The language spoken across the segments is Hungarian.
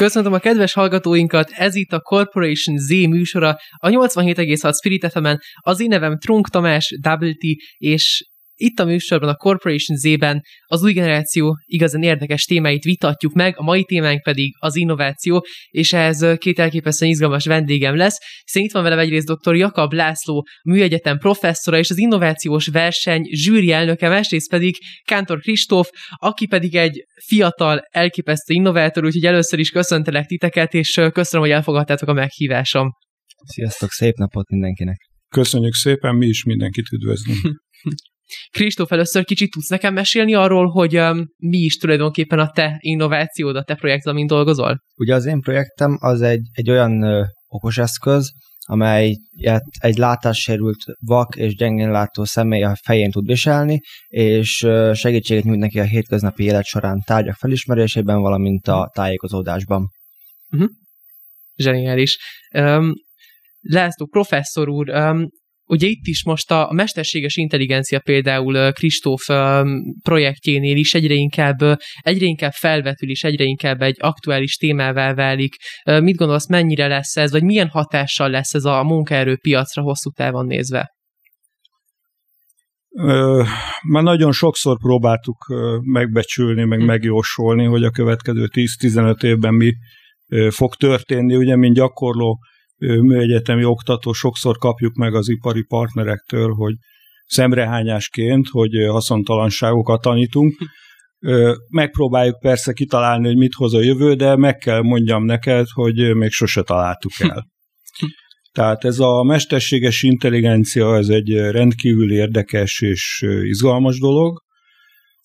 Köszöntöm a kedves hallgatóinkat, ez itt a Corporation Z műsora, a 87,6 Spirit fm az én nevem Trunk Tamás, Double és itt a műsorban, a Corporation Z-ben az új generáció igazán érdekes témáit vitatjuk meg, a mai témánk pedig az innováció, és ehhez két elképesztően izgalmas vendégem lesz, hiszen itt van velem egyrészt dr. Jakab László, műegyetem professzora és az innovációs verseny zsűri elnöke, másrészt pedig Kántor Kristóf, aki pedig egy fiatal, elképesztő innovátor, úgyhogy először is köszöntelek titeket, és köszönöm, hogy elfogadtátok a meghívásom. Sziasztok, szép napot mindenkinek! Köszönjük szépen, mi is mindenkit üdvözlünk. Kristóf, először kicsit tudsz nekem mesélni arról, hogy um, mi is tulajdonképpen a te innovációd, a te projekt, amin dolgozol? Ugye az én projektem az egy, egy olyan ö, okos eszköz, amelyet egy látássérült vak és gyengén látó személy a fején tud viselni, és segítséget nyújt neki a hétköznapi élet során tárgyak felismerésében, valamint a tájékozódásban. Uh-huh. Zseniális. Um, László professzor úr, um, Ugye itt is most a mesterséges intelligencia például Kristóf projektjénél is egyre inkább, egyre inkább felvetül, és egyre inkább egy aktuális témává válik. Mit gondolsz, mennyire lesz ez, vagy milyen hatással lesz ez a munkaerőpiacra hosszú távon nézve? Már nagyon sokszor próbáltuk megbecsülni, meg hm. megjósolni, hogy a következő 10-15 évben mi fog történni. Ugye, mint gyakorló műegyetemi oktató sokszor kapjuk meg az ipari partnerektől, hogy szemrehányásként, hogy haszontalanságokat tanítunk. Megpróbáljuk persze kitalálni, hogy mit hoz a jövő, de meg kell mondjam neked, hogy még sose találtuk el. Tehát ez a mesterséges intelligencia, ez egy rendkívül érdekes és izgalmas dolog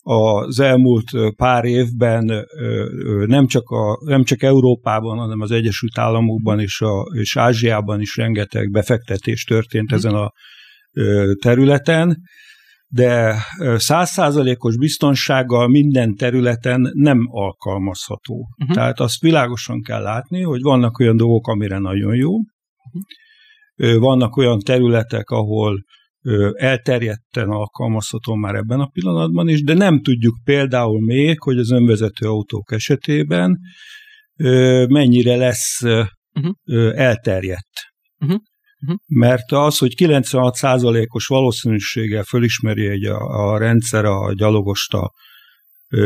az elmúlt pár évben nem csak, a, nem csak Európában, hanem az Egyesült Államokban és, a, és Ázsiában is rengeteg befektetés történt mhm. ezen a területen, de százszázalékos biztonsággal minden területen nem alkalmazható. Uh-huh. Tehát azt világosan kell látni, hogy vannak olyan dolgok, amire nagyon jó, uh-huh. vannak olyan területek, ahol elterjedten alkalmazható már ebben a pillanatban is, de nem tudjuk például még, hogy az önvezető autók esetében mennyire lesz uh-huh. elterjedt. Uh-huh. Uh-huh. Mert az, hogy 96%-os valószínűséggel fölismeri egy a, a rendszer a gyalogost a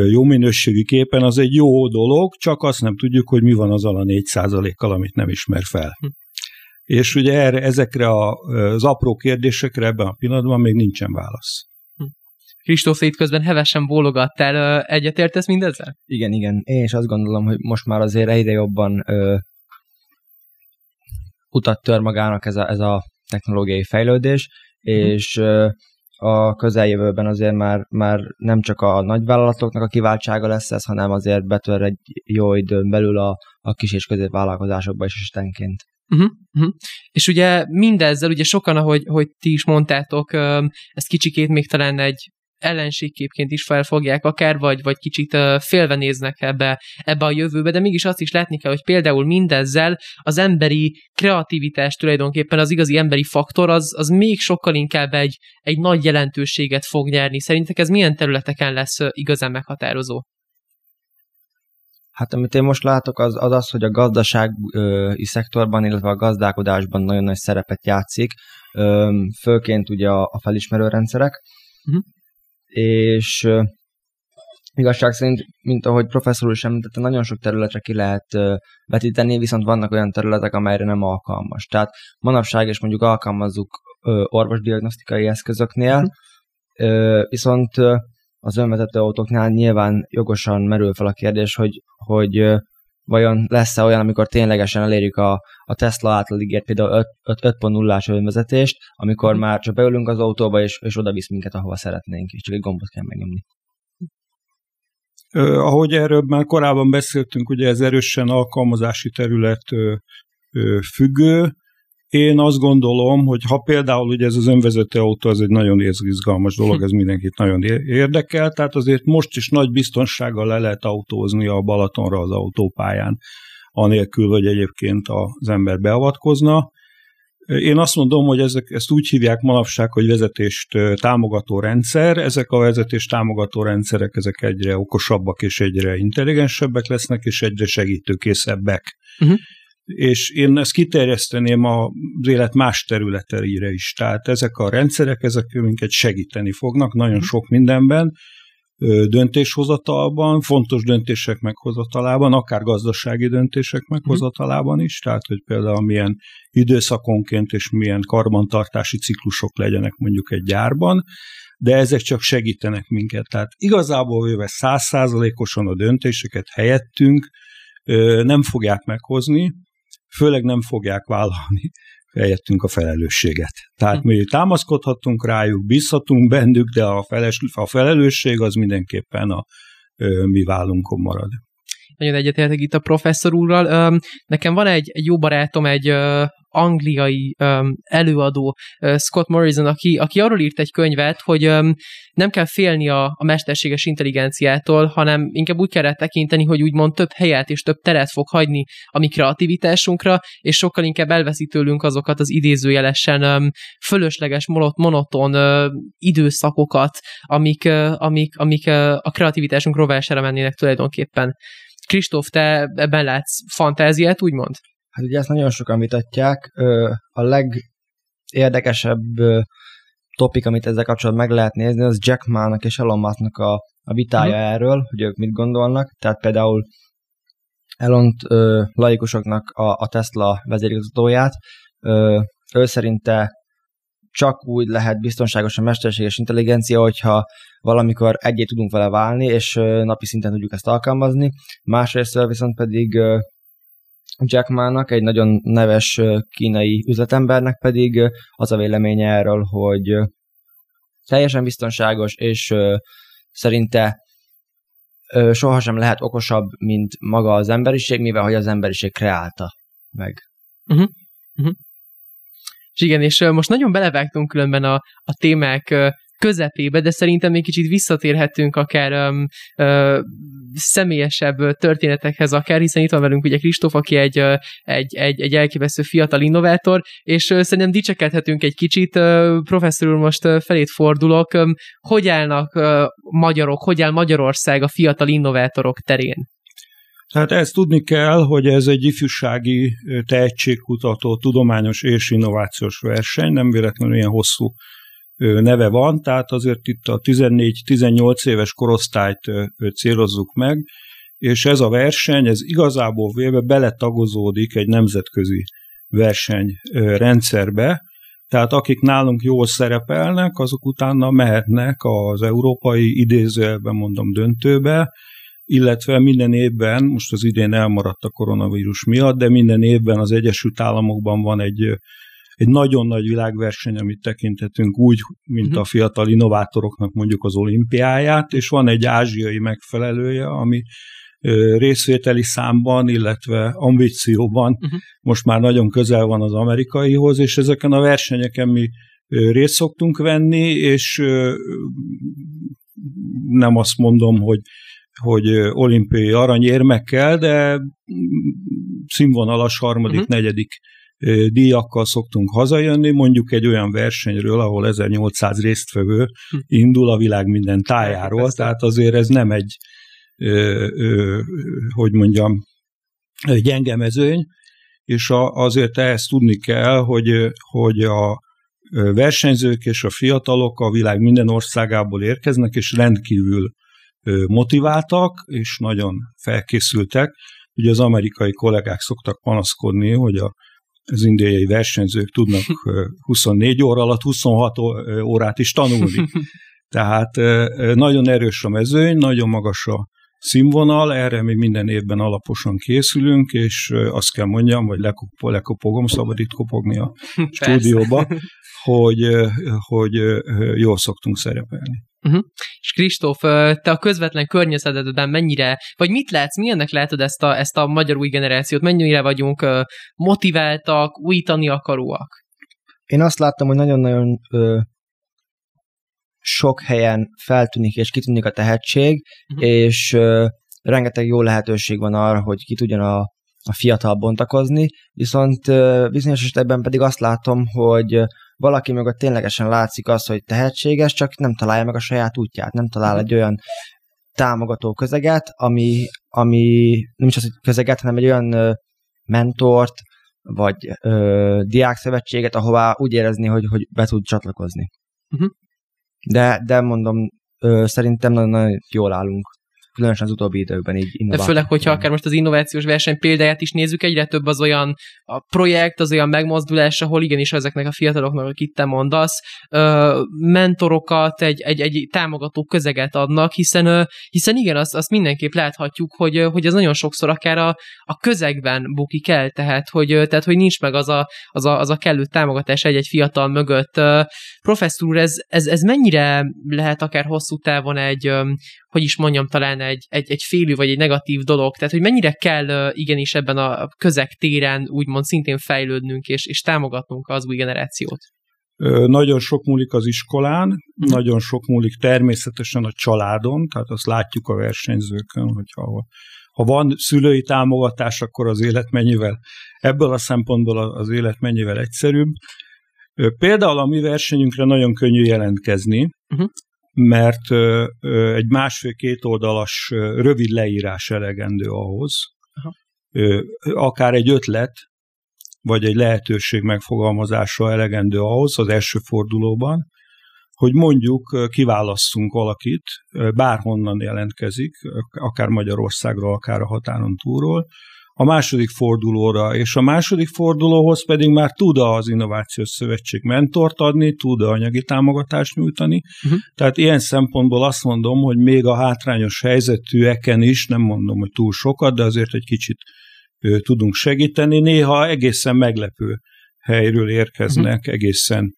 jó minőségű képen, az egy jó dolog, csak azt nem tudjuk, hogy mi van azzal a 4%-kal, amit nem ismer fel. És ugye erre, ezekre a, az apró kérdésekre ebben a pillanatban még nincsen válasz. Hm. Kristóf, itt közben hevesen bólogattál, egyetértesz mindezzel? Igen, igen. Én is azt gondolom, hogy most már azért egyre jobban ö, utat tör magának ez a, ez a technológiai fejlődés, hm. és ö, a közeljövőben azért már, már nem csak a nagyvállalatoknak a kiváltsága lesz ez, hanem azért betör egy jó időn belül a, a kis és középvállalkozásokba is istenként. Uh-huh, uh-huh. És ugye mindezzel, ugye sokan, ahogy hogy ti is mondtátok, ezt kicsikét még talán egy ellenségképként is felfogják akár, vagy, vagy kicsit félve néznek ebbe, ebbe a jövőbe, de mégis azt is látni kell, hogy például mindezzel az emberi kreativitás tulajdonképpen az igazi emberi faktor, az, az még sokkal inkább egy, egy nagy jelentőséget fog nyerni. Szerintek ez milyen területeken lesz igazán meghatározó? Hát amit én most látok, az az, az hogy a gazdasági szektorban, illetve a gazdálkodásban nagyon nagy szerepet játszik, főként ugye a, a felismerő rendszerek, uh-huh. és ö, igazság szerint, mint ahogy professzor úr is említette, nagyon sok területre ki lehet vetíteni, viszont vannak olyan területek, amelyre nem alkalmas. Tehát manapság is mondjuk alkalmazzuk orvosdiagnosztikai eszközöknél, uh-huh. viszont az önvezető autóknál nyilván jogosan merül fel a kérdés, hogy, hogy vajon lesz-e olyan, amikor ténylegesen elérjük a, a Tesla által ígért például 5.0-ás önvezetést, amikor mm. már csak beülünk az autóba, és, és oda visz minket, ahova szeretnénk, és csak egy gombot kell megnyomni. Uh, ahogy erről már korábban beszéltünk, ugye ez erősen alkalmazási terület függő, Én azt gondolom, hogy ha például ugye ez az önvezető autó, ez egy nagyon izgalmas dolog, ez mindenkit nagyon érdekel, tehát azért most is nagy biztonsággal le lehet autózni a Balatonra az autópályán, anélkül, hogy egyébként az ember beavatkozna. Én azt mondom, hogy ezek, ezt úgy hívják manapság, hogy vezetést támogató rendszer. Ezek a vezetés támogató rendszerek ezek egyre okosabbak és egyre intelligensebbek lesznek, és egyre segítőkészebbek. Uh-huh és én ezt kiterjeszteném az élet más területeire is. Tehát ezek a rendszerek, ezek minket segíteni fognak nagyon sok mindenben, döntéshozatalban, fontos döntések meghozatalában, akár gazdasági döntések mhm. meghozatalában is, tehát hogy például milyen időszakonként és milyen karbantartási ciklusok legyenek mondjuk egy gyárban, de ezek csak segítenek minket. Tehát igazából véve százszázalékosan a döntéseket helyettünk nem fogják meghozni, főleg nem fogják vállalni helyettünk a felelősséget. Tehát mi támaszkodhatunk rájuk, bízhatunk bennük, de a, feles, a felelősség az mindenképpen a mi vállunkon marad nagyon egyetértek itt a professzor úrral. Nekem van egy, egy jó barátom, egy angliai um, előadó, uh, Scott Morrison, aki, aki arról írt egy könyvet, hogy um, nem kell félni a, a mesterséges intelligenciától, hanem inkább úgy kell tekinteni, hogy úgymond több helyet és több teret fog hagyni a mi kreativitásunkra, és sokkal inkább elveszi tőlünk azokat az idézőjelesen um, fölösleges, monoton uh, időszakokat, amik, uh, amik, amik uh, a kreativitásunk rovására mennének tulajdonképpen. Kristóf, te ebben látsz fantáziát, úgymond? Hát ugye ezt nagyon sokan vitatják. A legérdekesebb topik, amit ezzel kapcsolatban meg lehet nézni, az Jack Ma-nak és Elon Musk-nak a, a vitája uh-huh. erről, hogy ők mit gondolnak. Tehát például Elon laikusoknak a, a Tesla vezérigazgatóját, ő szerinte csak úgy lehet biztonságos a mesterséges intelligencia, hogyha valamikor egyé tudunk vele válni, és napi szinten tudjuk ezt alkalmazni. Másrészt viszont pedig Jack Ma-nak, egy nagyon neves kínai üzletembernek pedig az a véleménye erről, hogy teljesen biztonságos, és szerinte sohasem lehet okosabb, mint maga az emberiség, mivel hogy az emberiség kreálta meg. Uh-huh. Uh-huh. És igen, és most nagyon belevágtunk különben a, a témák közepébe, de szerintem még kicsit visszatérhetünk akár um, uh, személyesebb történetekhez akár, hiszen itt van velünk ugye Kristóf, aki egy, uh, egy, egy, egy elképesztő fiatal innovátor, és uh, szerintem dicsekedhetünk egy kicsit. Uh, professzor úr, most uh, felét fordulok. Um, hogy állnak uh, magyarok, hogy áll Magyarország a fiatal innovátorok terén? Tehát ezt tudni kell, hogy ez egy ifjúsági tehetségkutató, tudományos és innovációs verseny, nem véletlenül ilyen hosszú neve van, tehát azért itt a 14-18 éves korosztályt célozzuk meg, és ez a verseny, ez igazából véve beletagozódik egy nemzetközi versenyrendszerbe, tehát akik nálunk jól szerepelnek, azok utána mehetnek az európai idézőjelben mondom döntőbe, illetve minden évben, most az idén elmaradt a koronavírus miatt, de minden évben az Egyesült Államokban van egy egy nagyon nagy világverseny, amit tekintetünk úgy, mint uh-huh. a fiatal innovátoroknak mondjuk az olimpiáját, és van egy ázsiai megfelelője, ami részvételi számban, illetve ambícióban uh-huh. most már nagyon közel van az amerikaihoz, és ezeken a versenyeken mi részt szoktunk venni, és nem azt mondom, hogy hogy olimpiai aranyérmekkel, de színvonalas harmadik, uh-huh. negyedik díjakkal szoktunk hazajönni, mondjuk egy olyan versenyről, ahol 1800 résztvevő hm. indul a világ minden tájáról, tehát azért ez nem egy, ö, ö, hogy mondjam, gyenge mezőny, és a, azért ehhez tudni kell, hogy, hogy a versenyzők és a fiatalok a világ minden országából érkeznek, és rendkívül motiváltak, és nagyon felkészültek. Ugye az amerikai kollégák szoktak panaszkodni, hogy a az indiai versenyzők tudnak 24 óra alatt 26 órát is tanulni. Tehát nagyon erős a mezőny, nagyon magas a színvonal, erre mi minden évben alaposan készülünk, és azt kell mondjam, vagy lekop, lekopogom, szabad itt kopogni a stúdióba, hogy, hogy jól szoktunk szerepelni. Uh-huh. És Kristóf, te a közvetlen környezetedben mennyire, vagy mit látsz, milyennek látod ezt a, ezt a magyar új generációt, mennyire vagyunk motiváltak, újítani akaróak? Én azt láttam, hogy nagyon-nagyon ö, sok helyen feltűnik és kitűnik a tehetség, uh-huh. és ö, rengeteg jó lehetőség van arra, hogy ki tudjon a, a fiatal bontakozni, viszont ö, bizonyos esetben pedig azt látom, hogy valaki mögött ténylegesen látszik az, hogy tehetséges, csak nem találja meg a saját útját, nem talál uh-huh. egy olyan támogató közeget, ami, ami nem is az, hogy közeget, hanem egy olyan ö, mentort, vagy ö, diákszövetséget, ahová úgy érezni, hogy, hogy be tud csatlakozni. Uh-huh. De, de mondom, ö, szerintem nagyon-nagyon jól állunk különösen az utóbbi időkben így innováció. Főleg, hogyha akár most az innovációs verseny példáját is nézzük, egyre több az olyan a projekt, az olyan megmozdulás, ahol igenis ezeknek a fiataloknak, akit te mondasz, mentorokat, egy, egy, egy támogató közeget adnak, hiszen, hiszen igen, azt, azt mindenképp láthatjuk, hogy, hogy ez nagyon sokszor akár a, a közegben bukik el, tehát hogy, tehát, hogy nincs meg az a, az a, az a kellő támogatás egy-egy fiatal mögött. Professzor ez, ez, ez mennyire lehet akár hosszú távon egy, hogy is mondjam, talán egy, egy, egy félő vagy egy negatív dolog. Tehát, hogy mennyire kell igenis ebben a közegtéren úgymond szintén fejlődnünk és, és támogatnunk az új generációt. Nagyon sok múlik az iskolán, mm. nagyon sok múlik természetesen a családon, tehát azt látjuk a versenyzőkön, hogy ha, ha van szülői támogatás, akkor az élet mennyivel, ebből a szempontból az élet mennyivel egyszerűbb. Például a mi versenyünkre nagyon könnyű jelentkezni, uh-huh mert egy másfél-két oldalas rövid leírás elegendő ahhoz, Aha. akár egy ötlet, vagy egy lehetőség megfogalmazása elegendő ahhoz az első fordulóban, hogy mondjuk kiválasszunk valakit, bárhonnan jelentkezik, akár Magyarországról, akár a határon túlról, a második fordulóra, és a második fordulóhoz pedig már tud az Innovációs Szövetség mentort adni, tud anyagi támogatást nyújtani. Uh-huh. Tehát ilyen szempontból azt mondom, hogy még a hátrányos helyzetűeken is, nem mondom, hogy túl sokat, de azért egy kicsit ő, tudunk segíteni. Néha egészen meglepő helyről érkeznek, uh-huh. egészen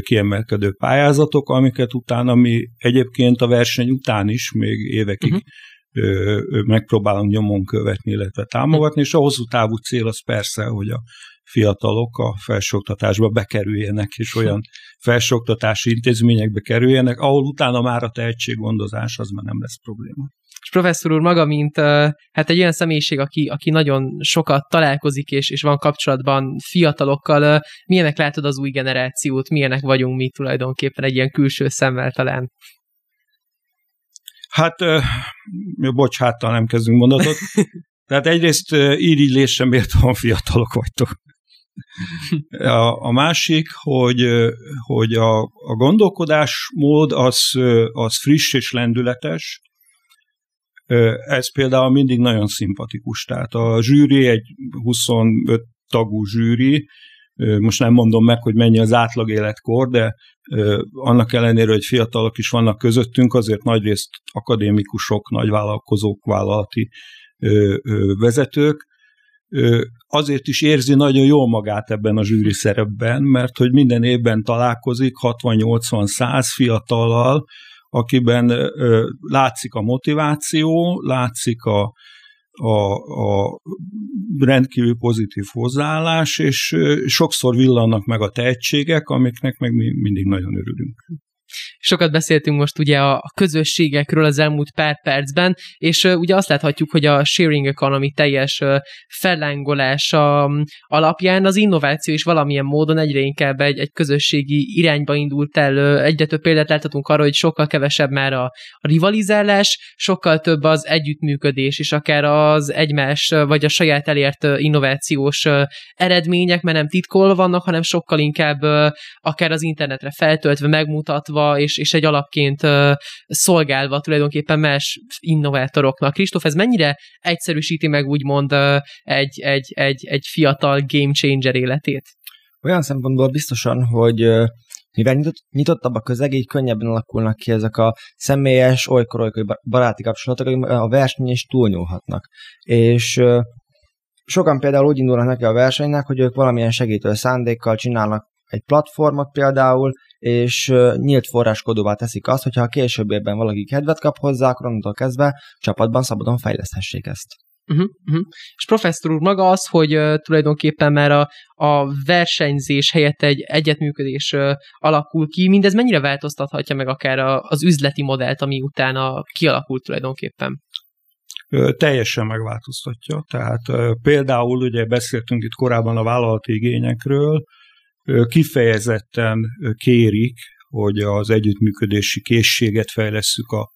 kiemelkedő pályázatok, amiket utána mi egyébként a verseny után is, még évekig uh-huh megpróbálunk nyomon követni, illetve támogatni, és a hosszú távú cél az persze, hogy a fiatalok a felsőoktatásba bekerüljenek, és olyan felsőoktatási intézményekbe kerüljenek, ahol utána már a tehetséggondozás az már nem lesz probléma. És professzor úr maga, mint hát egy olyan személyiség, aki, aki nagyon sokat találkozik és, és van kapcsolatban fiatalokkal, milyenek látod az új generációt, milyenek vagyunk mi tulajdonképpen egy ilyen külső szemmel talán? Hát, jó, bocs, háttal nem kezdünk mondatot. Tehát egyrészt írillésre méltóan fiatalok vagytok. A, a másik, hogy, hogy a, a gondolkodásmód az, az friss és lendületes, ez például mindig nagyon szimpatikus. Tehát a zsűri egy 25 tagú zsűri, most nem mondom meg, hogy mennyi az átlag életkor, de annak ellenére, hogy fiatalok is vannak közöttünk, azért nagyrészt akadémikusok, nagyvállalkozók, vállalati vezetők, azért is érzi nagyon jól magát ebben a zsűri szerepben, mert hogy minden évben találkozik 60-80-100 fiatallal, akiben látszik a motiváció, látszik a, a, a rendkívül pozitív hozzáállás, és sokszor villannak meg a tehetségek, amiknek meg mi mindig nagyon örülünk. Sokat beszéltünk most ugye a közösségekről az elmúlt pár percben, és ugye azt láthatjuk, hogy a sharing economy teljes fellángolása alapján az innováció is valamilyen módon egyre inkább egy, egy közösségi irányba indult el. Egyre több példát láthatunk arra, hogy sokkal kevesebb már a, a rivalizálás, sokkal több az együttműködés, és akár az egymás vagy a saját elért innovációs eredmények, mert nem titkolva vannak, hanem sokkal inkább akár az internetre feltöltve, megmutatva, hozva, és, és egy alapként szolgálva tulajdonképpen más innovátoroknak. Kristóf, ez mennyire egyszerűsíti meg úgymond egy, egy, egy, egy fiatal game changer életét? Olyan szempontból biztosan, hogy mivel nyitott, nyitottabb a közeg, így könnyebben alakulnak ki ezek a személyes, olykor-olykor baráti kapcsolatok, hogy a verseny is túlnyúlhatnak. És sokan például úgy indulnak neki a versenynek, hogy ők valamilyen segítő szándékkal csinálnak egy platformot például, és nyílt forráskodóvá teszik azt, hogyha a későbbiekben valaki kedvet kap hozzá, akkor onnantól kezdve csapatban szabadon fejleszthessék ezt. Uh-huh, uh-huh. És professzor úr, maga az, hogy uh, tulajdonképpen már a, a versenyzés helyett egy egyetműködés uh, alakul ki, mindez mennyire változtathatja meg akár a, az üzleti modellt, ami utána kialakult tulajdonképpen? teljesen megváltoztatja. Tehát például ugye beszéltünk itt korábban a vállalati igényekről, kifejezetten kérik, hogy az együttműködési készséget fejlesszük a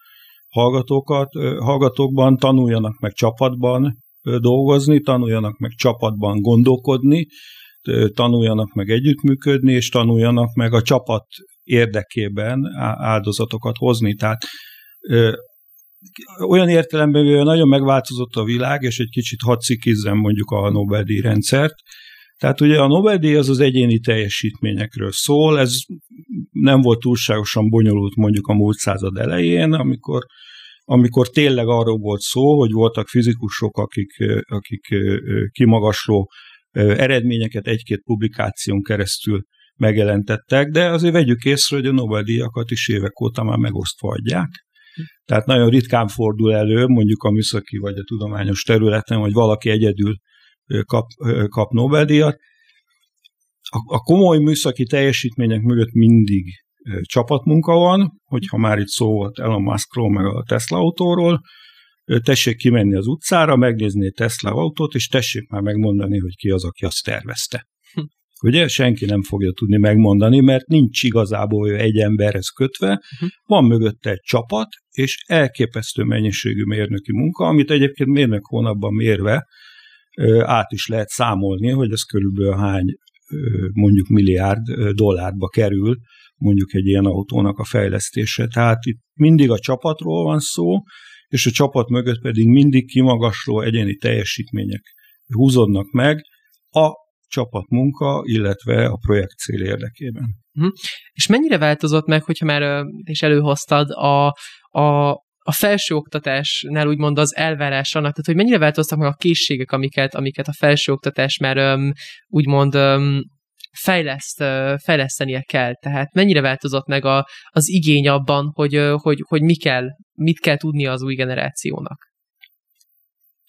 hallgatókat, hallgatókban, tanuljanak meg csapatban dolgozni, tanuljanak meg csapatban gondolkodni, tanuljanak meg együttműködni, és tanuljanak meg a csapat érdekében áldozatokat hozni. Tehát olyan értelemben nagyon megváltozott a világ, és egy kicsit hadd mondjuk a Nobel-díj rendszert. Tehát ugye a Nobel-díj az az egyéni teljesítményekről szól, ez nem volt túlságosan bonyolult mondjuk a múlt század elején, amikor amikor tényleg arról volt szó, hogy voltak fizikusok, akik, akik kimagasló eredményeket egy-két publikáción keresztül megjelentettek, de azért vegyük észre, hogy a Nobel-díjakat is évek óta már megosztva adják. Tehát nagyon ritkán fordul elő, mondjuk a műszaki vagy a tudományos területen, hogy valaki egyedül kap, kap Nobel-díjat. A, a komoly műszaki teljesítmények mögött mindig csapatmunka van, hogyha már itt szó volt Elon Muskról, meg a Tesla autóról, tessék kimenni az utcára, megnézni a Tesla autót, és tessék már megmondani, hogy ki az, aki azt tervezte. Hm. Ugye senki nem fogja tudni megmondani, mert nincs igazából egy emberhez kötve, uh-huh. van mögötte egy csapat, és elképesztő mennyiségű mérnöki munka, amit egyébként mérnök hónapban mérve át is lehet számolni, hogy ez körülbelül hány mondjuk milliárd dollárba kerül mondjuk egy ilyen autónak a fejlesztése. Tehát itt mindig a csapatról van szó, és a csapat mögött pedig mindig kimagasló egyéni teljesítmények húzódnak meg a csapatmunka, illetve a projekt cél érdekében. Uh-huh. És mennyire változott meg, hogyha már is előhoztad a, a, a felsőoktatásnál úgymond az elvárás annak, tehát hogy mennyire változtak meg a készségek, amiket, amiket a felsőoktatás már um, úgymond um, fejleszt, fejlesztenie kell. Tehát mennyire változott meg a, az igény abban, hogy, hogy, hogy mi kell, mit kell tudnia az új generációnak?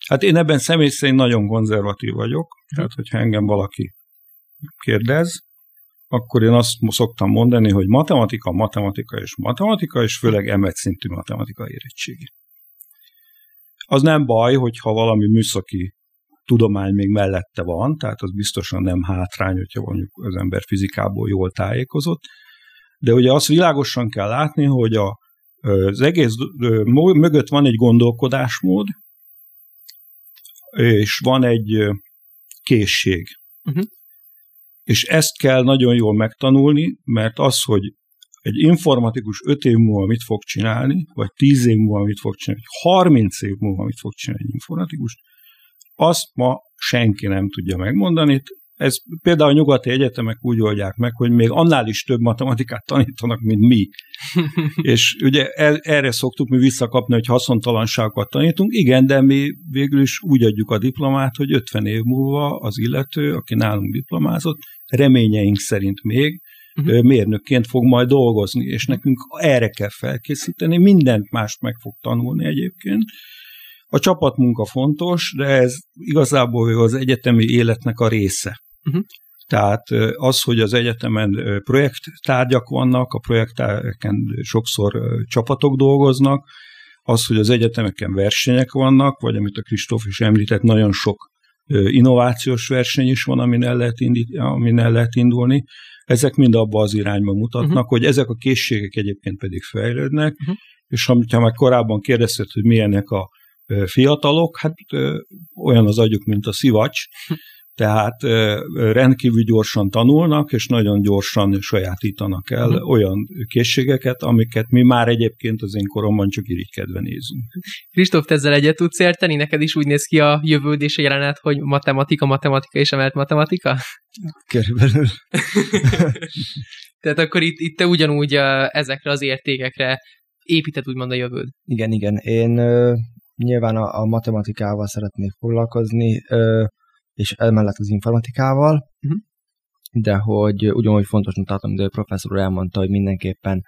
Hát én ebben személy szerint nagyon konzervatív vagyok, tehát hogyha engem valaki kérdez, akkor én azt szoktam mondani, hogy matematika, matematika és matematika, és főleg emet szintű matematika érettségi. Az nem baj, hogyha valami műszaki tudomány még mellette van, tehát az biztosan nem hátrány, hogyha mondjuk az ember fizikából jól tájékozott, de ugye azt világosan kell látni, hogy a, az egész mögött van egy gondolkodásmód, és van egy készség. Uh-huh. És ezt kell nagyon jól megtanulni, mert az, hogy egy informatikus 5 év múlva mit fog csinálni, vagy 10 év múlva mit fog csinálni, vagy 30 év múlva mit fog csinálni egy informatikus, azt ma senki nem tudja megmondani. Ez például a nyugati egyetemek úgy oldják meg, hogy még annál is több matematikát tanítanak, mint mi. és ugye erre szoktuk mi visszakapni, hogy haszontalanságokat tanítunk. Igen, de mi végül is úgy adjuk a diplomát, hogy 50 év múlva az illető, aki nálunk diplomázott, reményeink szerint még uh-huh. mérnökként fog majd dolgozni, és nekünk erre kell felkészíteni, mindent más meg fog tanulni egyébként, a csapatmunka fontos, de ez igazából az egyetemi életnek a része. Uh-huh. Tehát az, hogy az egyetemen projekttárgyak vannak, a projekteken sokszor csapatok dolgoznak, az, hogy az egyetemeken versenyek vannak, vagy amit a Kristóf is említett, nagyon sok innovációs verseny is van, amin el lehet, indít, amin el lehet indulni. Ezek mind abba az irányba mutatnak, uh-huh. hogy ezek a készségek egyébként pedig fejlődnek, uh-huh. és amit már korábban kérdezted, hogy milyenek a fiatalok, hát olyan az agyuk, mint a szivacs, tehát rendkívül gyorsan tanulnak, és nagyon gyorsan sajátítanak el uh-huh. olyan készségeket, amiket mi már egyébként az én koromban csak irigykedve nézünk. Kristóf, ezzel egyet tudsz érteni? Neked is úgy néz ki a jövőd és a jelenet, hogy matematika, matematika és emelt matematika? Körülbelül. Tehát akkor itt, itt te ugyanúgy ezekre az értékekre építed úgymond a jövőd. Igen, igen. Én nyilván a, a matematikával szeretnék foglalkozni, ö, és emellett az informatikával, uh-huh. de hogy ugyanúgy fontosnak tartom, de a professzor úr elmondta, hogy mindenképpen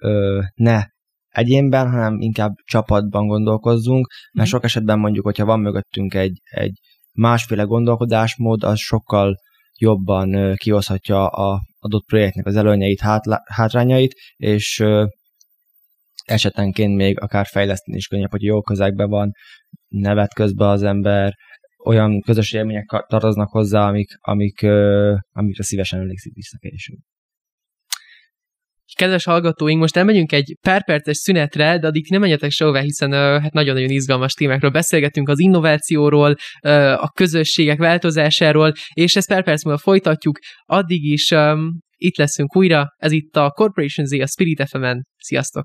ö, ne egyénben, hanem inkább csapatban gondolkozzunk, mert mm. sok esetben mondjuk, hogyha van mögöttünk egy, egy másféle gondolkodásmód, az sokkal jobban kihozhatja a adott projektnek az előnyeit, hátrányait, és esetenként még akár fejleszteni is könnyebb, hogy jó közegben van, nevet közben az ember, olyan közös élmények tartoznak hozzá, amik, amik, amikre szívesen emlékszik vissza később. Kedves hallgatóink, most elmegyünk egy pár perces szünetre, de addig nem menjetek sehová, hiszen hát nagyon-nagyon izgalmas témákról beszélgetünk, az innovációról, a közösségek változásáról, és ezt pár perc múlva folytatjuk. Addig is um, itt leszünk újra, ez itt a Corporation Z, a Spirit fm Sziasztok!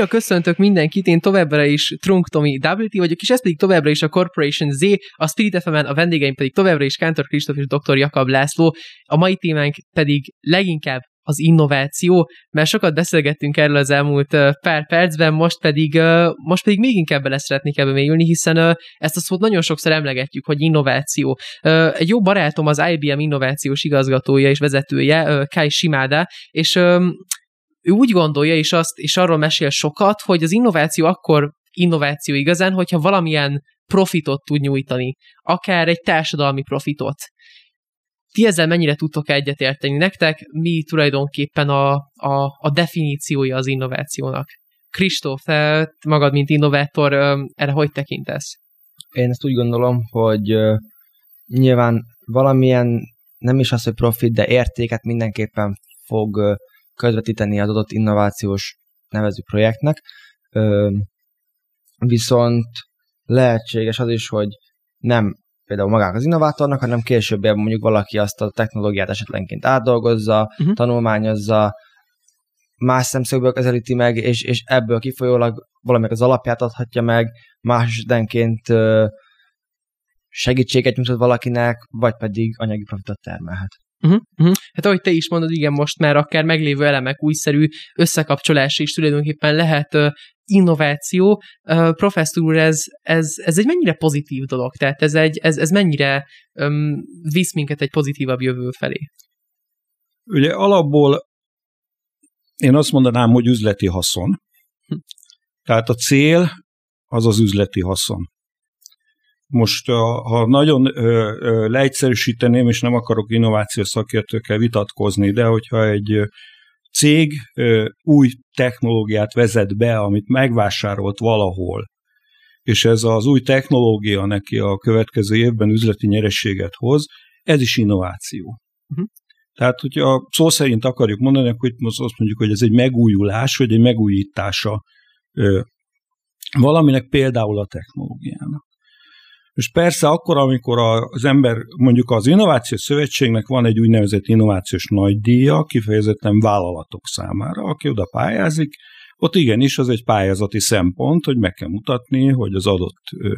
Újra köszöntök mindenkit, én továbbra is Trunk Tomi WT vagyok, és ez pedig továbbra is a Corporation Z, a Spirit fm a vendégeim pedig továbbra is Kántor Kristóf és dr. Jakab László. A mai témánk pedig leginkább az innováció, mert sokat beszélgettünk erről az elmúlt pár percben, most pedig, most pedig még inkább bele szeretnék ebbe mélyülni, hiszen ezt a szót nagyon sokszor emlegetjük, hogy innováció. Egy jó barátom az IBM innovációs igazgatója és vezetője, Kai Shimada, és ő úgy gondolja, és, azt, és arról mesél sokat, hogy az innováció akkor innováció igazán, hogyha valamilyen profitot tud nyújtani, akár egy társadalmi profitot. Ti ezzel mennyire tudtok egyetérteni? Nektek mi tulajdonképpen a, a, a definíciója az innovációnak? Kristóf, magad, mint innovátor, erre hogy tekintesz? Én ezt úgy gondolom, hogy nyilván valamilyen, nem is az, hogy profit, de értéket mindenképpen fog közvetíteni az adott innovációs nevező projektnek. Viszont lehetséges az is, hogy nem például magának az innovátornak, hanem később mondjuk valaki azt a technológiát esetlenként átdolgozza, uh-huh. tanulmányozza, más szemszögből közelíti meg, és, és ebből kifolyólag valamelyik az alapját adhatja meg, más esetenként segítséget nyújtott valakinek, vagy pedig anyagi profitot termelhet. Uh-huh, uh-huh. Hát ahogy te is mondod, igen, most már akár meglévő elemek újszerű összekapcsolás is tulajdonképpen lehet uh, innováció. Uh, professzor úr, ez, ez, ez egy mennyire pozitív dolog? Tehát ez, egy, ez, ez mennyire um, visz minket egy pozitívabb jövő felé? Ugye alapból én azt mondanám, hogy üzleti haszon. Hm. Tehát a cél az az üzleti haszon. Most, ha nagyon leegyszerűsíteném, és nem akarok innovációs szakértőkkel vitatkozni, de hogyha egy cég új technológiát vezet be, amit megvásárolt valahol, és ez az új technológia neki a következő évben üzleti nyerességet hoz, ez is innováció. Uh-huh. Tehát, hogyha szó szerint akarjuk mondani, akkor most azt mondjuk, hogy ez egy megújulás, vagy egy megújítása valaminek például a technológiának. És persze akkor, amikor az ember, mondjuk az Innovációs Szövetségnek van egy úgynevezett innovációs nagydíja, kifejezetten vállalatok számára, aki oda pályázik, ott igenis az egy pályázati szempont, hogy meg kell mutatni, hogy az adott ö,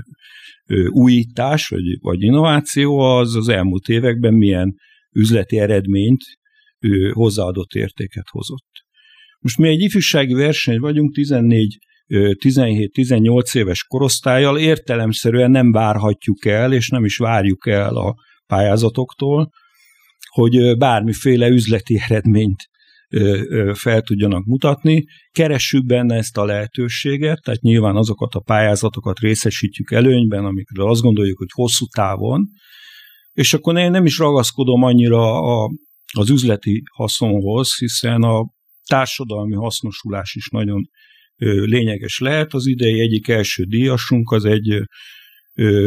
ö, újítás vagy, vagy innováció az az elmúlt években milyen üzleti eredményt, ö, hozzáadott értéket hozott. Most mi egy ifjúsági verseny vagyunk, 14 17-18 éves korosztályjal értelemszerűen nem várhatjuk el, és nem is várjuk el a pályázatoktól, hogy bármiféle üzleti eredményt fel tudjanak mutatni. Keressük benne ezt a lehetőséget, tehát nyilván azokat a pályázatokat részesítjük előnyben, amikről azt gondoljuk, hogy hosszú távon, és akkor én nem is ragaszkodom annyira a, az üzleti haszonhoz, hiszen a társadalmi hasznosulás is nagyon lényeges lehet. Az idei egyik első díjasunk az egy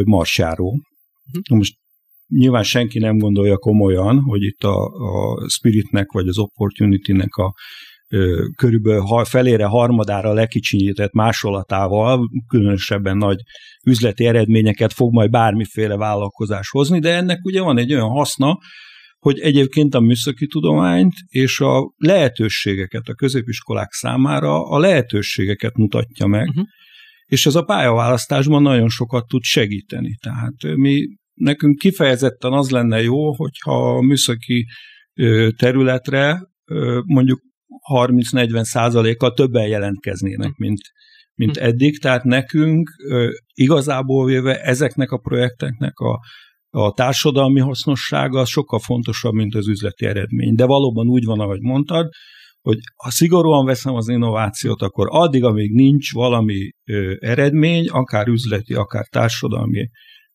marsjáró. Uh-huh. Most nyilván senki nem gondolja komolyan, hogy itt a, a Spiritnek vagy az Opportunity-nek a ö, körülbelül felére harmadára lekicsinyített másolatával különösebben nagy üzleti eredményeket fog majd bármiféle vállalkozás hozni, de ennek ugye van egy olyan haszna, hogy egyébként a műszaki tudományt és a lehetőségeket a középiskolák számára a lehetőségeket mutatja meg, uh-huh. és ez a pályaválasztásban nagyon sokat tud segíteni. Tehát mi nekünk kifejezetten az lenne jó, hogyha a műszaki területre mondjuk 30-40 százalékkal többen jelentkeznének, hm. mint, mint hm. eddig, tehát nekünk igazából véve ezeknek a projekteknek a, a társadalmi hasznossága az sokkal fontosabb, mint az üzleti eredmény. De valóban úgy van, ahogy mondtad, hogy ha szigorúan veszem az innovációt, akkor addig, amíg nincs valami ö, eredmény, akár üzleti, akár társadalmi,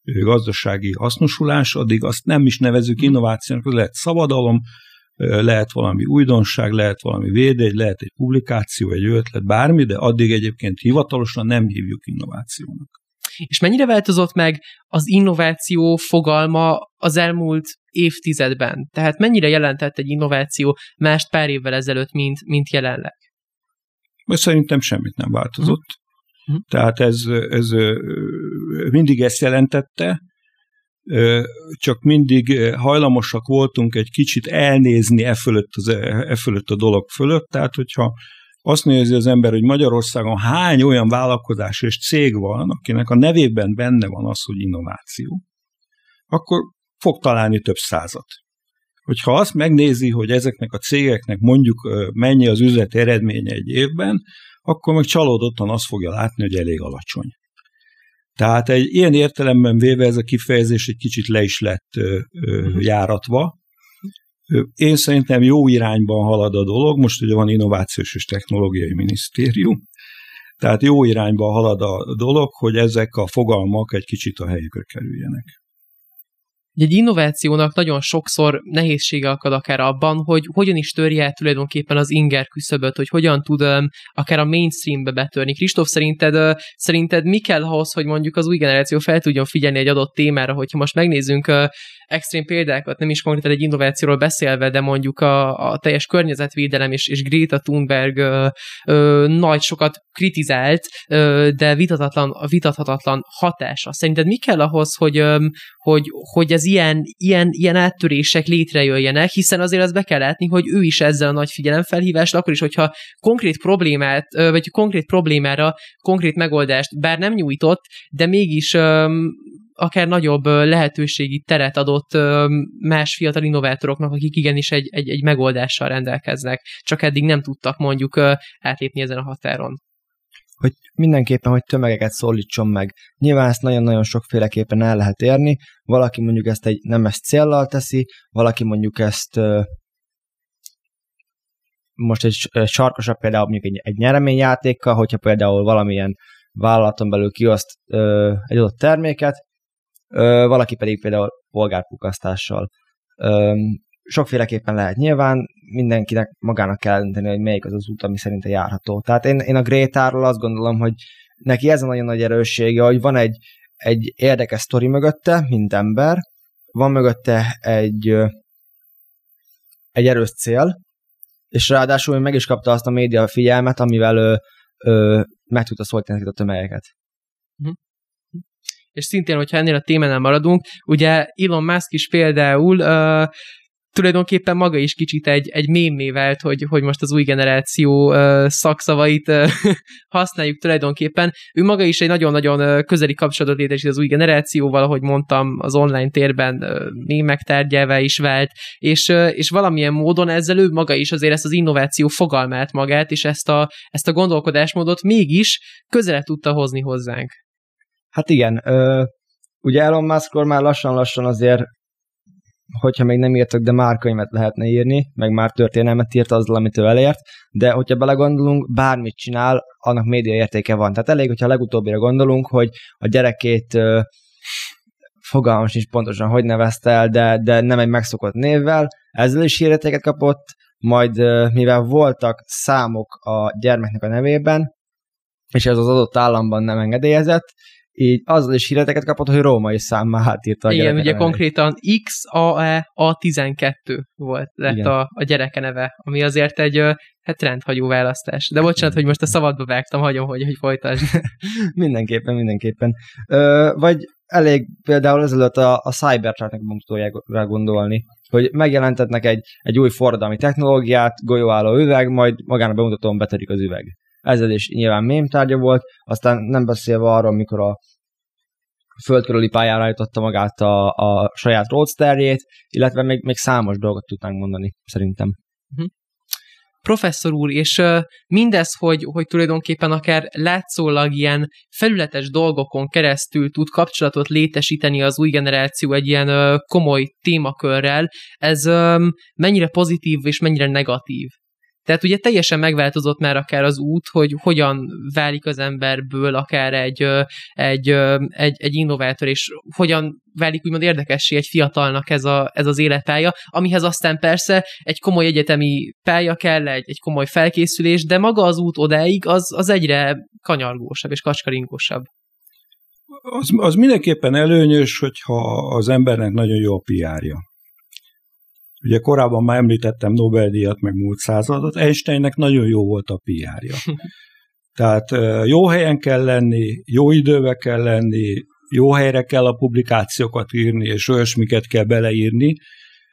ö, gazdasági hasznosulás, addig azt nem is nevezük hm. innovációnak, lehet szabadalom, lehet valami újdonság, lehet valami védegy, lehet egy publikáció, egy ötlet, bármi, de addig egyébként hivatalosan nem hívjuk innovációnak. És mennyire változott meg az innováció fogalma az elmúlt évtizedben? Tehát mennyire jelentett egy innováció mást pár évvel ezelőtt, mint, mint jelenleg? Szerintem semmit nem változott. Uh-huh. Tehát ez, ez mindig ezt jelentette, csak mindig hajlamosak voltunk egy kicsit elnézni e fölött, az, e fölött a dolog fölött, tehát hogyha azt nézi az ember, hogy Magyarországon hány olyan vállalkozás és cég van, akinek a nevében benne van az, hogy innováció, akkor fog találni több százat. Hogyha azt megnézi, hogy ezeknek a cégeknek mondjuk mennyi az üzleti eredménye egy évben, akkor meg csalódottan azt fogja látni, hogy elég alacsony. Tehát egy ilyen értelemben véve ez a kifejezés egy kicsit le is lett ö, ö, mhm. járatva. Én szerintem jó irányban halad a dolog, most ugye van Innovációs és Technológiai Minisztérium, tehát jó irányban halad a dolog, hogy ezek a fogalmak egy kicsit a helyükre kerüljenek. Egy innovációnak nagyon sokszor nehézsége akad akár abban, hogy hogyan is törje el tulajdonképpen az inger küszöböt, hogy hogyan tud um, akár a mainstreambe betörni. Kristóf, szerinted, szerinted mi kell ahhoz, hogy mondjuk az új generáció fel tudjon figyelni egy adott témára, hogyha most megnézzünk extrém példákat, nem is konkrétan egy innovációról beszélve, de mondjuk a, a teljes környezetvédelem és, és Greta Thunberg ö, ö, nagy sokat kritizált, ö, de vitatatlan, vitathatatlan hatása. Szerinted mi kell ahhoz, hogy, ö, hogy, hogy ez ilyen, ilyen, ilyen áttörések létrejöjjenek, hiszen azért azt be kell látni, hogy ő is ezzel a nagy figyelemfelhívással, akkor is, hogyha konkrét problémát, vagy konkrét problémára konkrét megoldást bár nem nyújtott, de mégis akár nagyobb lehetőségi teret adott más fiatal innovátoroknak, akik igenis egy, egy, egy megoldással rendelkeznek, csak eddig nem tudtak mondjuk átlépni ezen a határon hogy mindenképpen, hogy tömegeket szólítson meg. Nyilván ezt nagyon-nagyon sokféleképpen el lehet érni. Valaki mondjuk ezt egy nemes céllal teszi, valaki mondjuk ezt most egy sarkosabb például mondjuk egy, egy nyereményjátékkal, hogyha például valamilyen vállalaton belül kioszt egy adott terméket, valaki pedig például polgárpukasztással. Sokféleképpen lehet nyilván, mindenkinek magának kell dönteni, hogy melyik az az út, ami szerinte járható. Tehát én, én a Grétáról azt gondolom, hogy neki ez a nagyon nagy erőssége, hogy van egy, egy érdekes sztori mögötte, mint ember, van mögötte egy, egy erős cél, és ráadásul meg is kapta azt a média figyelmet, amivel ő, ő meg tudta szólítani a tömegeket. És szintén, hogyha ennél a témánál maradunk, ugye Elon Musk is például uh, tulajdonképpen maga is kicsit egy, egy mémé vált, hogy, hogy most az új generáció uh, szakszavait uh, használjuk tulajdonképpen. Ő maga is egy nagyon-nagyon közeli kapcsolatot létesít az új generációval, ahogy mondtam, az online térben uh, mémek tárgyává is vált, és, uh, és valamilyen módon ezzel ő maga is azért ezt az innováció fogalmát magát, és ezt a, ezt a gondolkodásmódot mégis közele tudta hozni hozzánk. Hát igen, ö, ugye Elon Muskról már lassan-lassan azért, hogyha még nem írtak, de már könyvet lehetne írni, meg már történelmet írt azzal, amit ő elért, de hogyha belegondolunk, bármit csinál, annak média értéke van. Tehát elég, hogyha legutóbbira gondolunk, hogy a gyerekét ö, fogalmam sincs pontosan, hogy nevezte el, de, de nem egy megszokott névvel, ezzel is hírértéket kapott, majd mivel voltak számok a gyermeknek a nevében, és ez az adott államban nem engedélyezett, így azzal is híreteket kapott, hogy római számmá átírta a Igen, ugye neve. konkrétan XAE A12 volt lett a, a gyereke neve, ami azért egy hát rendhagyó választás. De bocsánat, hogy most a szabadba vágtam, hagyom, hogy, hogy folytasd. mindenképpen, mindenképpen. Ö, vagy elég például ezelőtt a, a Cybertrucknak mutatójára gondolni, hogy megjelentetnek egy, egy új forradalmi technológiát, golyóálló üveg, majd magának bemutatón betörik az üveg. Ezzel is nyilván mém tárgya volt, aztán nem beszélve arról, mikor a földkörüli pályára állította magát a, a saját roadsterjét, illetve még, még számos dolgot tudnánk mondani, szerintem. Uh-huh professzor úr, és mindez, hogy, hogy tulajdonképpen akár látszólag ilyen felületes dolgokon keresztül tud kapcsolatot létesíteni az új generáció egy ilyen komoly témakörrel, ez mennyire pozitív és mennyire negatív? Tehát ugye teljesen megváltozott már akár az út, hogy hogyan válik az emberből akár egy, egy, egy, egy innovátor, és hogyan válik úgymond érdekessé egy fiatalnak ez, a, ez az életpálya, amihez aztán persze egy komoly egyetemi pálya kell, egy, egy komoly felkészülés, de maga az út odáig az, az egyre kanyargósabb és kacskarinkosabb. Az, az mindenképpen előnyös, hogyha az embernek nagyon jó a piárja. Ugye korábban már említettem Nobel-díjat, meg múlt századot, Einsteinnek nagyon jó volt a PR-ja. Tehát jó helyen kell lenni, jó időbe kell lenni, jó helyre kell a publikációkat írni, és olyasmiket kell beleírni,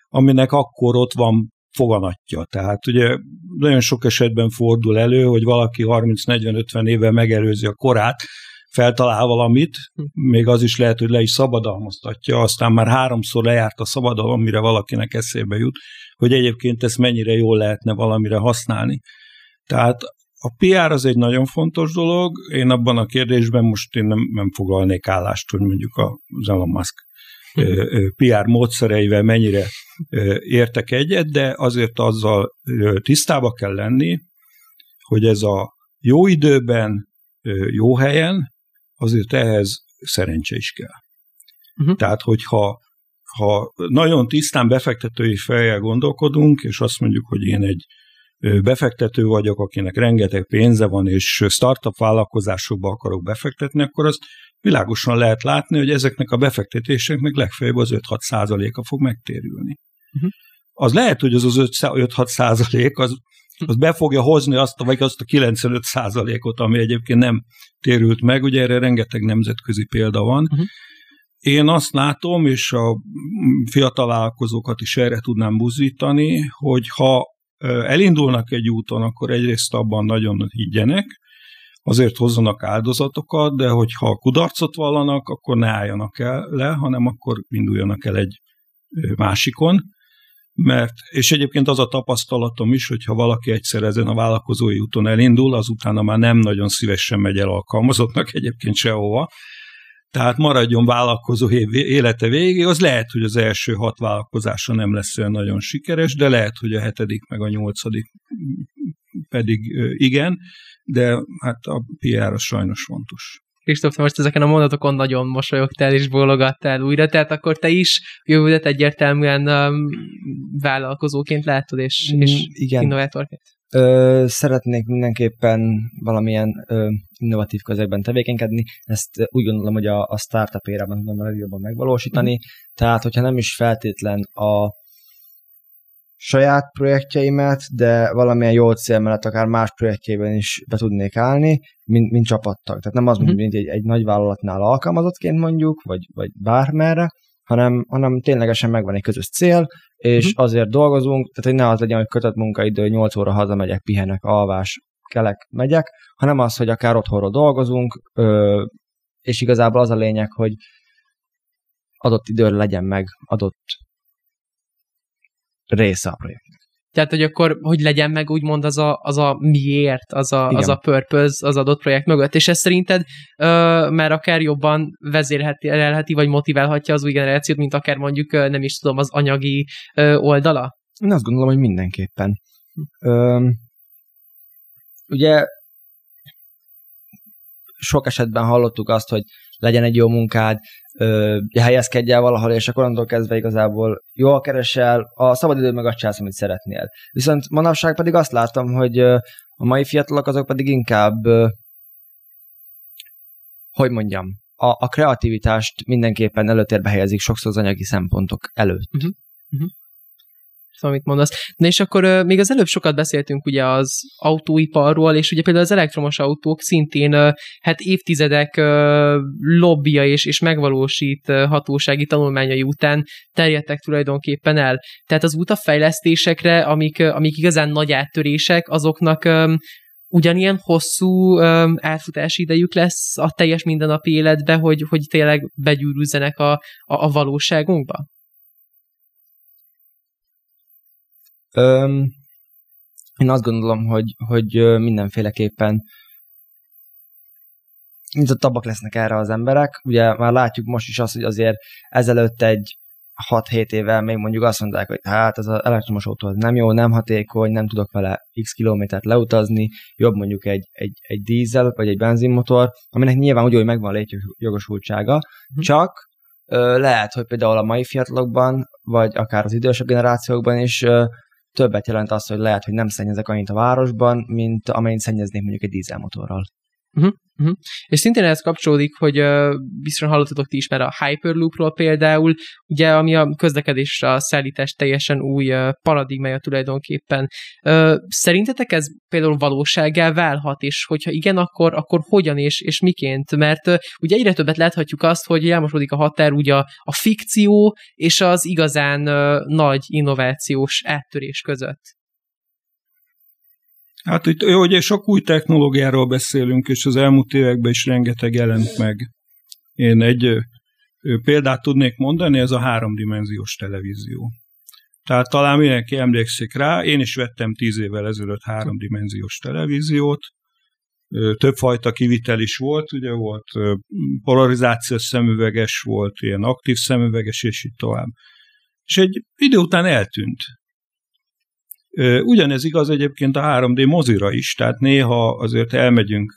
aminek akkor ott van foganatja. Tehát ugye nagyon sok esetben fordul elő, hogy valaki 30-40-50 éve megelőzi a korát, feltalál valamit, még az is lehet, hogy le is szabadalmaztatja, aztán már háromszor lejárt a szabadalom, mire valakinek eszébe jut, hogy egyébként ezt mennyire jól lehetne valamire használni. Tehát a PR az egy nagyon fontos dolog, én abban a kérdésben most én nem, nem foglalnék állást, hogy mondjuk az Elon Musk PR módszereivel mennyire értek egyet, de azért azzal tisztába kell lenni, hogy ez a jó időben, jó helyen, azért ehhez szerencse is kell. Uh-huh. Tehát, hogyha ha nagyon tisztán befektetői fejjel gondolkodunk, és azt mondjuk, hogy én egy befektető vagyok, akinek rengeteg pénze van, és startup vállalkozásokba akarok befektetni, akkor azt világosan lehet látni, hogy ezeknek a befektetéseknek legfeljebb az 5-6 százaléka fog megtérülni. Uh-huh. Az lehet, hogy az az 5-6 százalék az az be fogja hozni azt, vagy azt a 95 százalékot, ami egyébként nem térült meg, ugye erre rengeteg nemzetközi példa van. Uh-huh. Én azt látom, és a fiatal vállalkozókat is erre tudnám buzítani, hogy ha elindulnak egy úton, akkor egyrészt abban nagyon higgyenek, azért hozzanak áldozatokat, de hogyha kudarcot vallanak, akkor ne álljanak el le, hanem akkor induljanak el egy másikon mert, és egyébként az a tapasztalatom is, hogyha valaki egyszer ezen a vállalkozói úton elindul, az utána már nem nagyon szívesen megy el alkalmazottnak egyébként sehova, tehát maradjon vállalkozó élete végé, az lehet, hogy az első hat vállalkozása nem lesz olyan nagyon sikeres, de lehet, hogy a hetedik meg a nyolcadik pedig igen, de hát a PR az sajnos fontos. Kristóf, most ezeken a mondatokon nagyon mosolyogtál és bólogattál újra, tehát akkor te is jövődet egyértelműen um, vállalkozóként látod, és, mm, és Igen. innovátorként? Ö, szeretnék mindenképpen valamilyen ö, innovatív közegben tevékenykedni, ezt úgy gondolom, hogy a, a startup érában tudom a legjobban megvalósítani, mm. tehát hogyha nem is feltétlen a saját projektjeimet, de valamilyen jó cél mellett akár más projektjében is be tudnék állni, mint, mint csapattag. Tehát nem az, uh-huh. mint egy, egy nagy vállalatnál alkalmazottként mondjuk, vagy, vagy bármerre, hanem, hanem ténylegesen megvan egy közös cél, és uh-huh. azért dolgozunk, tehát hogy ne az legyen, hogy kötött munkaidő, 8 óra hazamegyek, pihenek, alvás, kelek, megyek, hanem az, hogy akár otthonról dolgozunk, ö, és igazából az a lényeg, hogy adott időre legyen meg adott része a projektnek. Tehát, hogy akkor, hogy legyen meg úgymond az a, az a miért, az a, az a purpose az adott projekt mögött. És ez szerinted ö, már akár jobban vezérelheti, vagy motiválhatja az új generációt, mint akár mondjuk, ö, nem is tudom, az anyagi ö, oldala? Én azt gondolom, hogy mindenképpen. Ö, ugye sok esetben hallottuk azt, hogy legyen egy jó munkád, ö, helyezkedj el valahol, és akkor onnantól kezdve igazából jól keresel, a szabadidő meg azt csinálsz, amit szeretnél. Viszont manapság pedig azt látom, hogy a mai fiatalok azok pedig inkább, hogy mondjam, a, a kreativitást mindenképpen előtérbe helyezik sokszor az anyagi szempontok előtt. Uh-huh. Uh-huh. Szóval, amit mondasz. Na és akkor még az előbb sokat beszéltünk ugye az autóiparról, és ugye például az elektromos autók szintén hát évtizedek lobbia és, és megvalósít hatósági tanulmányai után terjedtek tulajdonképpen el. Tehát az útafejlesztésekre, amik, uh, amik igazán nagy áttörések, azoknak ugyanilyen hosszú um, átfutási idejük lesz a teljes mindennapi életbe, hogy, hogy tényleg begyűrűzzenek a, a, a valóságunkba? Öm, én azt gondolom, hogy, hogy mindenféleképpen nyitottabbak lesznek erre az emberek. Ugye már látjuk most is azt, hogy azért ezelőtt egy 6-7 évvel még mondjuk azt mondták, hogy hát az elektromos autó az nem jó, nem hatékony, nem tudok vele x kilométert leutazni, jobb mondjuk egy, egy, egy dízel vagy egy benzinmotor, aminek nyilván úgy, hogy megvan a létjogosultsága, mm. csak ö, lehet, hogy például a mai fiatalokban, vagy akár az idősebb generációkban is ö, többet jelent az, hogy lehet, hogy nem szennyezek annyit a városban, mint amennyit szennyeznék mondjuk egy dízelmotorral. Uh-huh, uh-huh. És szintén ehhez kapcsolódik, hogy uh, biztosan hallottatok ti is már a Hyperloopról például, ugye ami a közlekedés a szállítás teljesen új uh, paradigmája tulajdonképpen. Uh, szerintetek ez például valóságá válhat, és hogyha igen, akkor, akkor hogyan és, és miként? Mert uh, ugye egyre többet láthatjuk azt, hogy elmosodik a határ ugye a, a fikció és az igazán uh, nagy innovációs áttörés között. Hát itt ugye sok új technológiáról beszélünk, és az elmúlt években is rengeteg jelent meg. Én egy példát tudnék mondani, ez a háromdimenziós televízió. Tehát talán mindenki emlékszik rá, én is vettem tíz évvel ezelőtt háromdimenziós televíziót, többfajta kivitel is volt, ugye volt polarizációs szemüveges, volt ilyen aktív szemüveges, és így tovább. És egy idő után eltűnt. Ugyanez igaz egyébként a 3D mozira is, tehát néha azért elmegyünk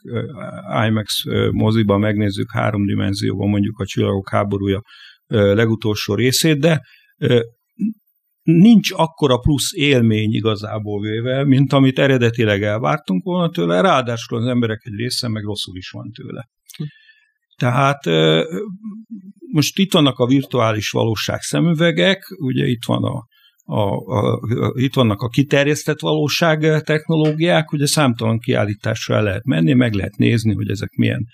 IMAX moziba, megnézzük háromdimenzióban mondjuk a Csillagok háborúja legutolsó részét, de nincs akkora plusz élmény igazából véve, mint amit eredetileg elvártunk volna tőle, ráadásul az emberek egy része meg rosszul is van tőle. Tehát most itt vannak a virtuális valóság szemüvegek, ugye itt van a a, a, a, itt vannak a kiterjesztett valóság technológiák, ugye számtalan kiállításra el lehet menni, meg lehet nézni, hogy ezek milyen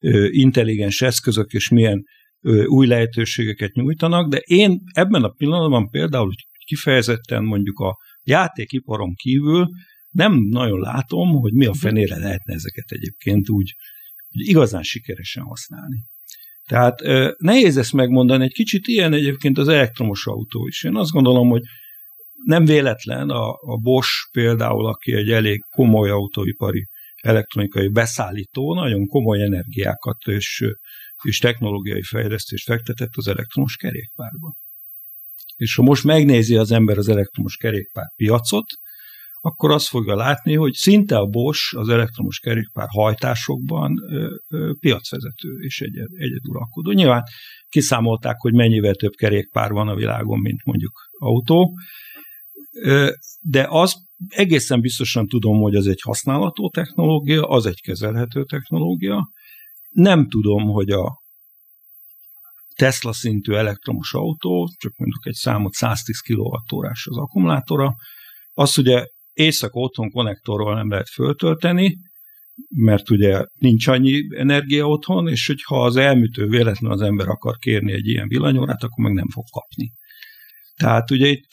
ö, intelligens eszközök és milyen ö, új lehetőségeket nyújtanak, de én ebben a pillanatban például kifejezetten mondjuk a játékiparon kívül nem nagyon látom, hogy mi a fenére lehetne ezeket egyébként úgy hogy igazán sikeresen használni. Tehát nehéz ezt megmondani, egy kicsit ilyen egyébként az elektromos autó is. Én azt gondolom, hogy nem véletlen a, a Bosch például, aki egy elég komoly autóipari elektronikai beszállító, nagyon komoly energiákat és, és technológiai fejlesztést fektetett az elektromos kerékpárba. És ha most megnézi az ember az elektromos kerékpár piacot, akkor azt fogja látni, hogy szinte a Bosch az elektromos kerékpár hajtásokban ö, ö, piacvezető és egyed, egyeduralkodó. Nyilván kiszámolták, hogy mennyivel több kerékpár van a világon, mint mondjuk autó, ö, de az egészen biztosan tudom, hogy az egy használható technológia, az egy kezelhető technológia. Nem tudom, hogy a Tesla szintű elektromos autó, csak mondjuk egy számot 110 kWh az akkumulátora, az ugye éjszaka otthon konnektorról nem lehet föltölteni, mert ugye nincs annyi energia otthon, és hogyha az elműtő véletlen az ember akar kérni egy ilyen villanyórát, akkor meg nem fog kapni. Tehát ugye itt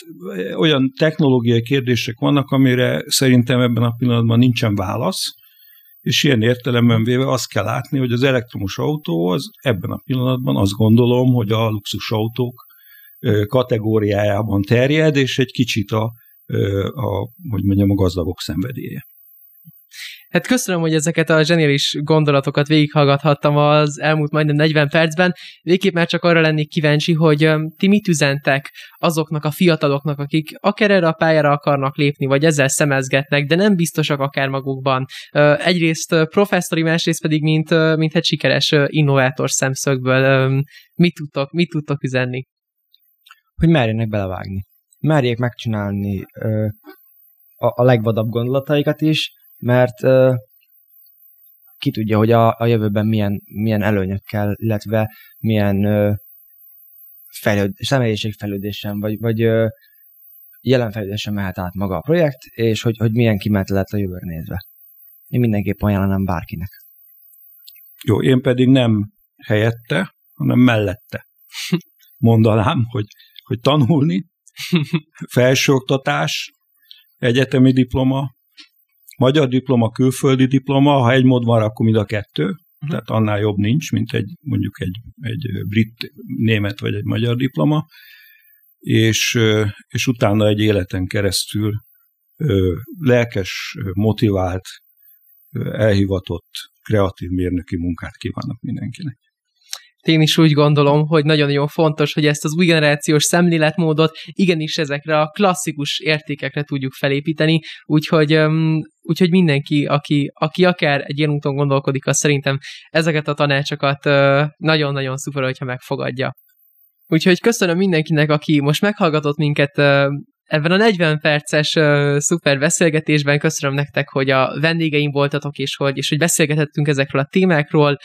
olyan technológiai kérdések vannak, amire szerintem ebben a pillanatban nincsen válasz, és ilyen értelemben véve azt kell látni, hogy az elektromos autó az ebben a pillanatban azt gondolom, hogy a luxusautók kategóriájában terjed, és egy kicsit a a, hogy mondjam, a gazdagok szenvedélye. Hát köszönöm, hogy ezeket a zseniális gondolatokat végighallgathattam az elmúlt majdnem 40 percben. Végképp már csak arra lennék kíváncsi, hogy ti mit üzentek azoknak a fiataloknak, akik akár erre a pályára akarnak lépni, vagy ezzel szemezgetnek, de nem biztosak akár magukban. Egyrészt professzori, másrészt pedig mint, mint egy sikeres innovátor szemszögből. Mit tudtok, mit tudtok üzenni? Hogy merjenek belevágni merjék megcsinálni ö, a, a legvadabb gondolataikat is, mert ö, ki tudja, hogy a, a jövőben milyen, milyen előnyökkel, illetve milyen ö, fejlőd, személyiség fejlődésen, vagy, vagy ö, jelen fejlődésen mehet át maga a projekt, és hogy, hogy milyen lehet a jövőre nézve. Én mindenképp ajánlanám bárkinek. Jó, én pedig nem helyette, hanem mellette mondanám, hogy, hogy tanulni, felsőoktatás, egyetemi diploma, magyar diploma, külföldi diploma, ha egy mód van, akkor mind a kettő, uh-huh. tehát annál jobb nincs, mint egy mondjuk egy, egy brit, német vagy egy magyar diploma, és, és utána egy életen keresztül lelkes, motivált, elhivatott, kreatív mérnöki munkát kívánok mindenkinek én is úgy gondolom, hogy nagyon-nagyon fontos, hogy ezt az új generációs szemléletmódot igenis ezekre a klasszikus értékekre tudjuk felépíteni, úgyhogy, úgyhogy mindenki, aki, aki akár egy ilyen úton gondolkodik, az szerintem ezeket a tanácsokat nagyon-nagyon szuper, hogyha megfogadja. Úgyhogy köszönöm mindenkinek, aki most meghallgatott minket ebben a 40 perces uh, szuper beszélgetésben. Köszönöm nektek, hogy a vendégeim voltatok, és hogy, és hogy beszélgetettünk ezekről a témákról.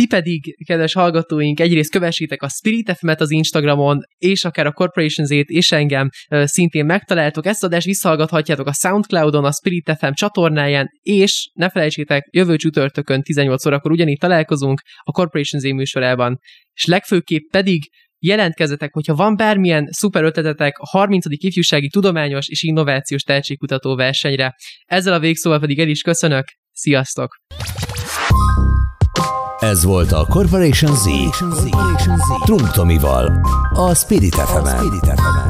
Ti pedig, kedves hallgatóink, egyrészt kövessétek a Spirit fm az Instagramon, és akár a Corporation Z-t és engem szintén megtaláltok. Ezt adást visszahallgathatjátok a Soundcloudon, a Spirit FM csatornáján, és ne felejtsétek, jövő csütörtökön 18 órakor ugyanígy találkozunk a Corporation Z műsorában. És legfőképp pedig jelentkezzetek, hogyha van bármilyen szuper ötletetek a 30. ifjúsági tudományos és innovációs tehetségkutató versenyre. Ezzel a végszóval pedig el is köszönök, sziasztok! Ez volt a Corporation Z. Trunk Tomival, a Spirit fm